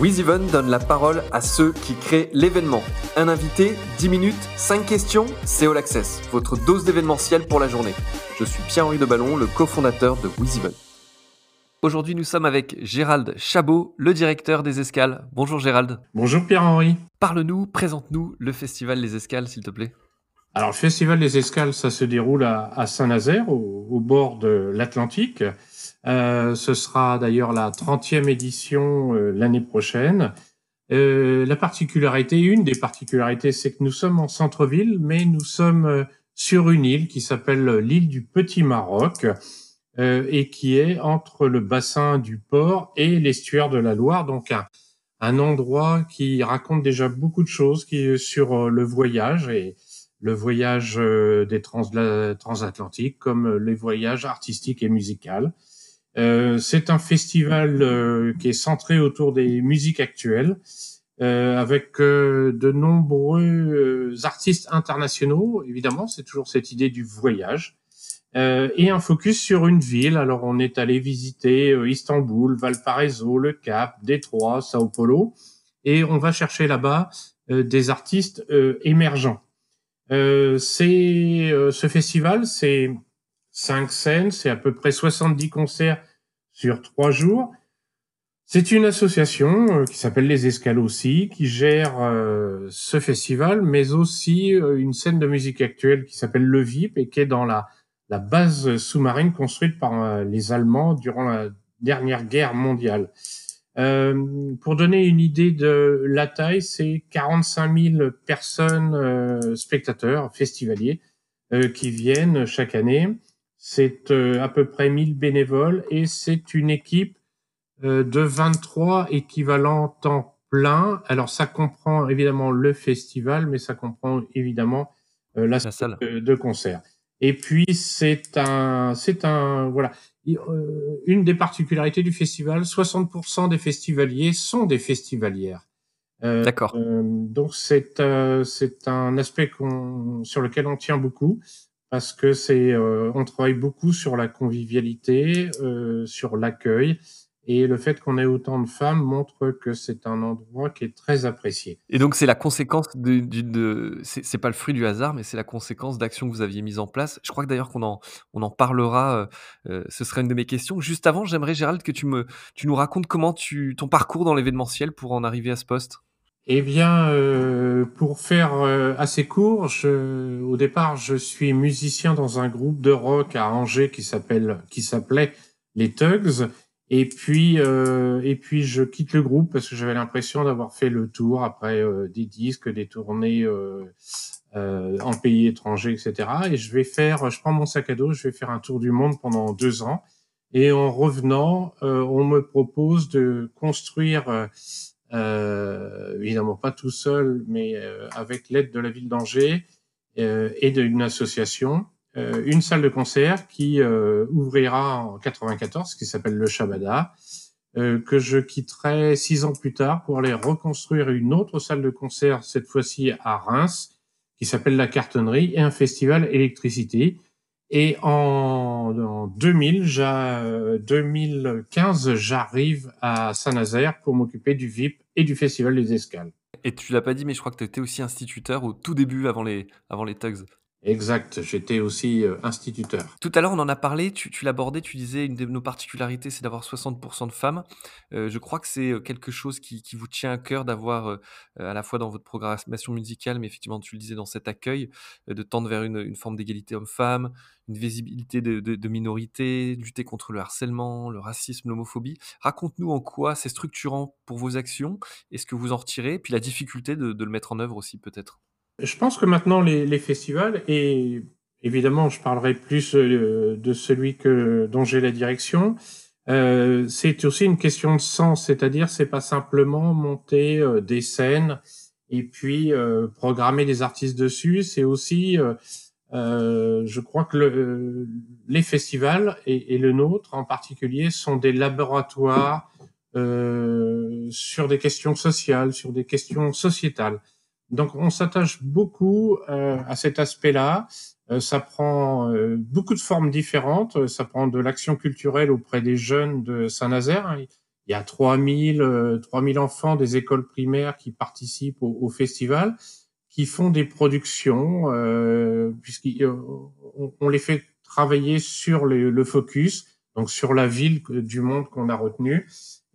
WizEven donne la parole à ceux qui créent l'événement. Un invité, 10 minutes, 5 questions, c'est All Access, votre dose d'événementiel pour la journée. Je suis Pierre-Henri de Ballon, le cofondateur de WizEven. Aujourd'hui, nous sommes avec Gérald Chabot, le directeur des Escales. Bonjour Gérald. Bonjour Pierre-Henri. Parle-nous, présente-nous le festival Les Escales, s'il te plaît. Alors, le festival des Escales, ça se déroule à, Saint-Nazaire, au, bord de l'Atlantique. Euh, ce sera d'ailleurs la 30e édition euh, l'année prochaine. Euh, la particularité, une des particularités, c'est que nous sommes en centre-ville, mais nous sommes sur une île qui s'appelle l'île du Petit Maroc et qui est entre le bassin du port et l'estuaire de la Loire, donc un, un, endroit qui raconte déjà beaucoup de choses qui, sur le voyage et le voyage des transatlantiques comme les voyages artistiques et musicaux. Euh, c'est un festival euh, qui est centré autour des musiques actuelles, euh, avec de nombreux artistes internationaux. Évidemment, c'est toujours cette idée du voyage. et un focus sur une ville. Alors, on est allé visiter Istanbul, Valparaiso, Le Cap, Détroit, Sao Paulo, et on va chercher là-bas des artistes émergents. c'est ce festival, c'est cinq scènes, c'est à peu près 70 concerts sur trois jours. C'est une association euh, qui s'appelle Les Escales aussi, qui gère euh, ce festival, mais aussi euh, une scène de musique actuelle qui s'appelle Le VIP et qui est dans la, la base sous-marine construite par les Allemands durant la dernière guerre mondiale. pour donner une idée de la taille, c'est 45 000 personnes, spectateurs, festivaliers, qui viennent chaque année. C'est euh, à peu près 1000 bénévoles et c'est une équipe euh, de 23 équivalents temps plein. Alors ça comprend évidemment le festival, mais ça comprend évidemment euh, la, salle de, concert. Et puis c'est un, c'est un, voilà, une des particularités du festival. 60% des festivaliers sont des festivalières. D'accord. donc c'est c'est un aspect sur lequel on tient beaucoup parce que c'est euh, on travaille beaucoup sur la convivialité, euh, sur l'accueil et le fait qu'on ait autant de femmes montre que c'est un endroit qui est très apprécié. Et donc c'est la conséquence d'une, de, c'est, pas le fruit du hasard, mais c'est la conséquence d'actions que vous aviez mises en place. Je crois que d'ailleurs qu'on en, on en parlera. Euh, ce serait une de mes questions. Juste avant, j'aimerais Gérald que tu me, tu nous racontes comment tu, ton parcours dans l'événementiel pour en arriver à ce poste. Eh bien, euh, pour faire euh, assez court, je, au départ, je suis musicien dans un groupe de rock à Angers qui s'appelle, qui s'appelait les Tugs. Et puis, euh, et puis, je quitte le groupe parce que j'avais l'impression d'avoir fait le tour après des disques, des tournées en pays étrangers, etc. Et je vais faire, je prends mon sac à dos, je vais faire un tour du monde pendant deux ans. Et en revenant, on me propose de construire euh, évidemment pas tout seul, mais euh, avec l'aide de la ville d'Angers euh, et d'une association, une salle de concert qui ouvrira en 94, qui s'appelle le Shabada, que je quitterai six ans plus tard pour aller reconstruire une autre salle de concert, cette fois-ci à Reims, qui s'appelle la Cartonnerie, et un festival électricité. Et en, en 2000, 2015, j'arrive à Saint-Nazaire pour m'occuper du VIP et du Festival des Escales. Et tu l'as pas dit, mais je crois que tu étais aussi instituteur au tout début, avant les, avant les Tugs. Exact, j'étais aussi euh, instituteur. Tout à l'heure, on en a parlé, tu, tu l'abordais, tu disais une de nos particularités, c'est d'avoir 60% de femmes. Euh, je crois que c'est euh, quelque chose qui, qui vous tient à cœur d'avoir à la fois dans votre programmation musicale, mais effectivement, tu le disais, dans cet accueil, de tendre vers une, une forme d'égalité homme-femme, une visibilité de, de, de minorités, lutter contre le harcèlement, le racisme, l'homophobie. Raconte-nous en quoi c'est structurant pour vos actions et ce que vous en retirez, puis la difficulté de, de le mettre en œuvre aussi peut-être. Je pense que maintenant les, les, festivals, et évidemment je parlerai plus euh, de celui que dont j'ai la direction, euh, c'est aussi une question de sens, c'est-à-dire c'est pas simplement monter euh, des scènes et puis euh, programmer des artistes dessus, c'est aussi, je crois que le, les festivals et, et, le nôtre en particulier sont des laboratoires sur des questions sociales, sur des questions sociétales. Donc on s'attache beaucoup euh, à cet aspect-là. Euh, ça prend euh, beaucoup de formes différentes. Ça prend de l'action culturelle auprès des jeunes de Saint-Nazaire. il y a 3000, 3000 enfants des écoles primaires qui participent au, festival, qui font des productions, euh, puisqu'on on les fait travailler sur le, focus, donc sur la ville du monde qu'on a retenu,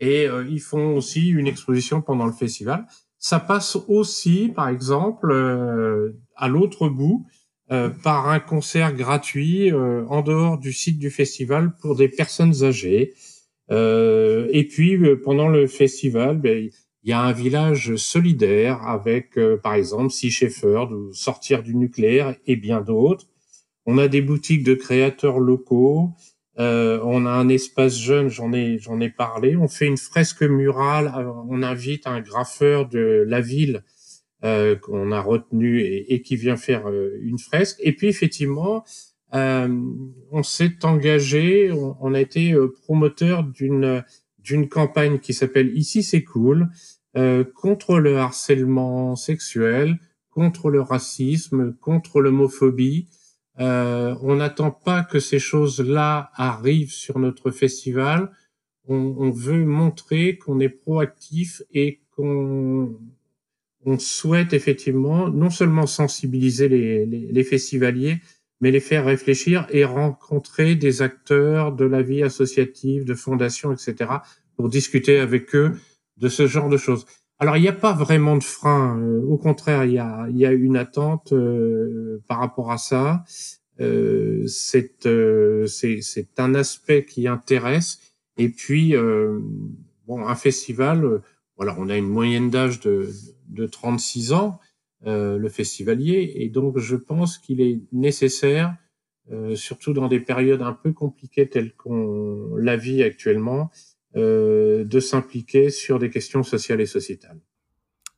et euh, ils font aussi une exposition pendant le festival. Ça passe aussi, par exemple, euh, à l'autre bout, euh, par un concert gratuit euh, en dehors du site du festival pour des personnes âgées. Euh, et puis pendant le festival, ben, il y a un village solidaire avec, par exemple, Sea Shepherd ou Sortir du nucléaire et bien d'autres. On a des boutiques de créateurs locaux. Euh, on a un espace jeune, j'en ai j'en ai parlé. On fait une fresque murale. On invite un graffeur de la ville euh, qu'on a retenu et, qui vient faire euh, une fresque. Et puis effectivement, euh, on s'est engagé, on, a été promoteur d'une d'une campagne qui s'appelle Ici c'est cool contre le harcèlement sexuel, contre le racisme, contre l'homophobie. On n'attend pas que ces choses-là arrivent sur notre festival. On, on veut montrer qu'on est proactif et qu'on on souhaite effectivement non seulement sensibiliser les, les, festivaliers, mais les faire réfléchir et rencontrer des acteurs de la vie associative, de fondations, etc., pour discuter avec eux de ce genre de choses. Alors, il n'y a pas vraiment de frein. Euh, au contraire, il y a, y a une attente euh, par rapport à ça. Euh, c'est euh, un aspect qui intéresse. Et puis, bon, un festival, voilà, on a une moyenne d'âge de, de 36 ans, euh, le festivalier, et donc je pense qu'il est nécessaire, euh, surtout dans des périodes un peu compliquées telles qu'on la vit actuellement, euh, de s'impliquer sur des questions sociales et sociétales.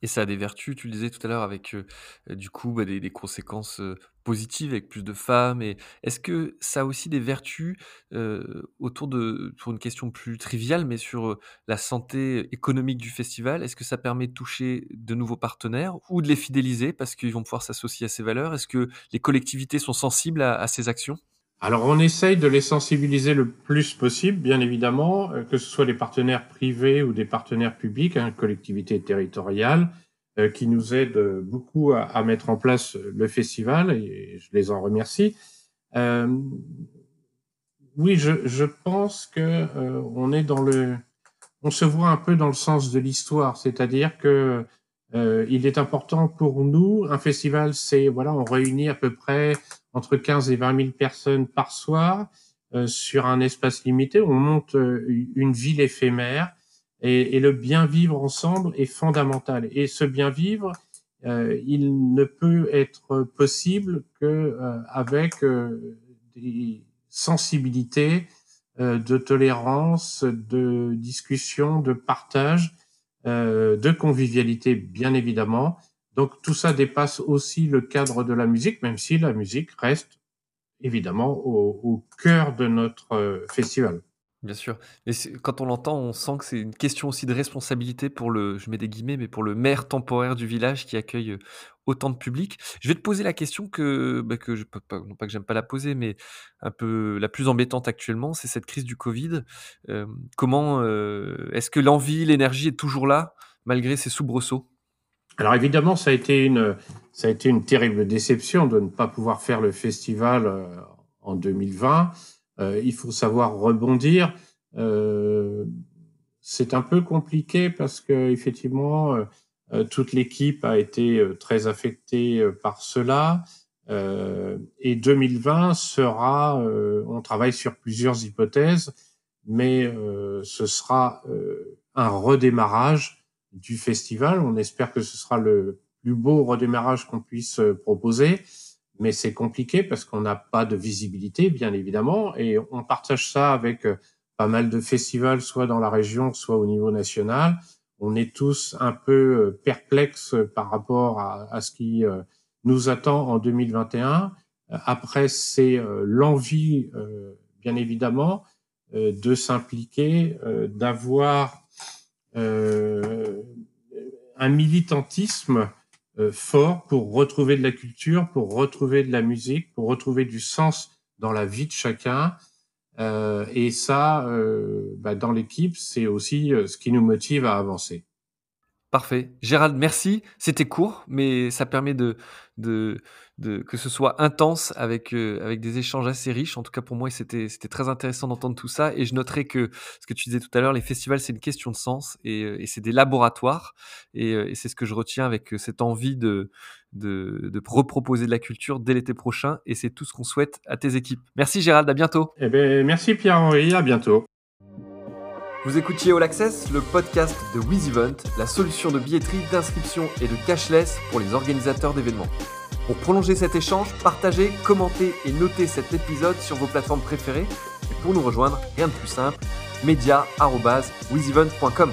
Et ça a des vertus, tu le disais tout à l'heure, avec euh, du coup bah, des, des, conséquences euh, positives, avec plus de femmes. Et est-ce que ça a aussi des vertus euh, autour de, pour une question plus triviale, mais sur la santé économique du festival? Est-ce que ça permet de toucher de nouveaux partenaires ou de les fidéliser parce qu'ils vont pouvoir s'associer à ces valeurs? Est-ce que les collectivités sont sensibles à ces actions? Alors on essaye de les sensibiliser le plus possible, bien évidemment, euh, que ce soit des partenaires privés ou des partenaires publics, hein, collectivités territoriales, euh, qui nous aident beaucoup à, mettre en place le festival, et je les en remercie. Euh, oui, je, je, pense que euh, on est dans le, on se voit un peu dans le sens de l'histoire, c'est-à-dire que il est important pour nous, un festival, c'est voilà, on réunit à peu près entre 15 et 20 000 personnes par soir euh, sur un espace limité. On monte euh, une ville éphémère et, et, le bien vivre ensemble est fondamental. Et ce bien vivre, euh, il ne peut être possible que euh, avec des sensibilités de tolérance, de discussion, de partage, de convivialité, bien évidemment. Donc tout ça dépasse aussi le cadre de la musique, même si la musique reste évidemment au, cœur de notre euh, festival. Bien sûr. Mais quand on l'entend, on sent que c'est une question aussi de responsabilité pour le, je mets des guillemets, mais pour le maire temporaire du village qui accueille euh, autant de public. Je vais te poser la question que, bah, que je peux pas, non pas que j'aime pas la poser, mais un peu la plus embêtante actuellement, c'est cette crise du Covid. Euh, comment est-ce que l'envie, l'énergie est toujours là malgré ces soubresauts? Alors évidemment, ça a été une, ça a été une terrible déception de ne pas pouvoir faire le festival euh, en 2020. Euh, il faut savoir rebondir. Euh, c'est un peu compliqué parce que effectivement, euh, toute l'équipe a été très affectée par cela. et 2020 sera, on travaille sur plusieurs hypothèses, mais ce sera un redémarrage du festival. On espère que ce sera le plus beau redémarrage qu'on puisse euh, proposer, mais c'est compliqué parce qu'on n'a pas de visibilité, bien évidemment, et on partage ça avec euh, pas mal de festivals, soit dans la région, soit au niveau national. On est tous un peu euh, perplexes par rapport à, ce qui nous attend en 2021. Après, c'est l'envie, bien évidemment, de s'impliquer, d'avoir un militantisme euh, fort pour retrouver de la culture, pour retrouver de la musique, pour retrouver du sens dans la vie de chacun. et ça, bah, dans l'équipe, c'est aussi ce qui nous motive à avancer. Parfait. Gérald, merci. C'était court, mais ça permet de, que ce soit intense avec, euh, avec des échanges assez riches. En tout cas, pour moi, c'était, très intéressant d'entendre tout ça. Et je noterai que ce que tu disais tout à l'heure, les festivals, c'est une question de sens et, euh, c'est des laboratoires. Et, euh, et, c'est ce que je retiens avec cette envie de, de, de reproposer de la culture dès l'été prochain. Et c'est tout ce qu'on souhaite à tes équipes. Merci Gérald, à bientôt. Eh ben, merci Pierre-Henri, à bientôt. Vous écoutiez All Access, le podcast de WizEvent, la solution de billetterie, d'inscription et de cashless pour les organisateurs d'événements. Pour prolonger cet échange, partagez, commentez et notez cet épisode sur vos plateformes préférées. Et pour nous rejoindre, rien de plus simple, media.wizevent.com.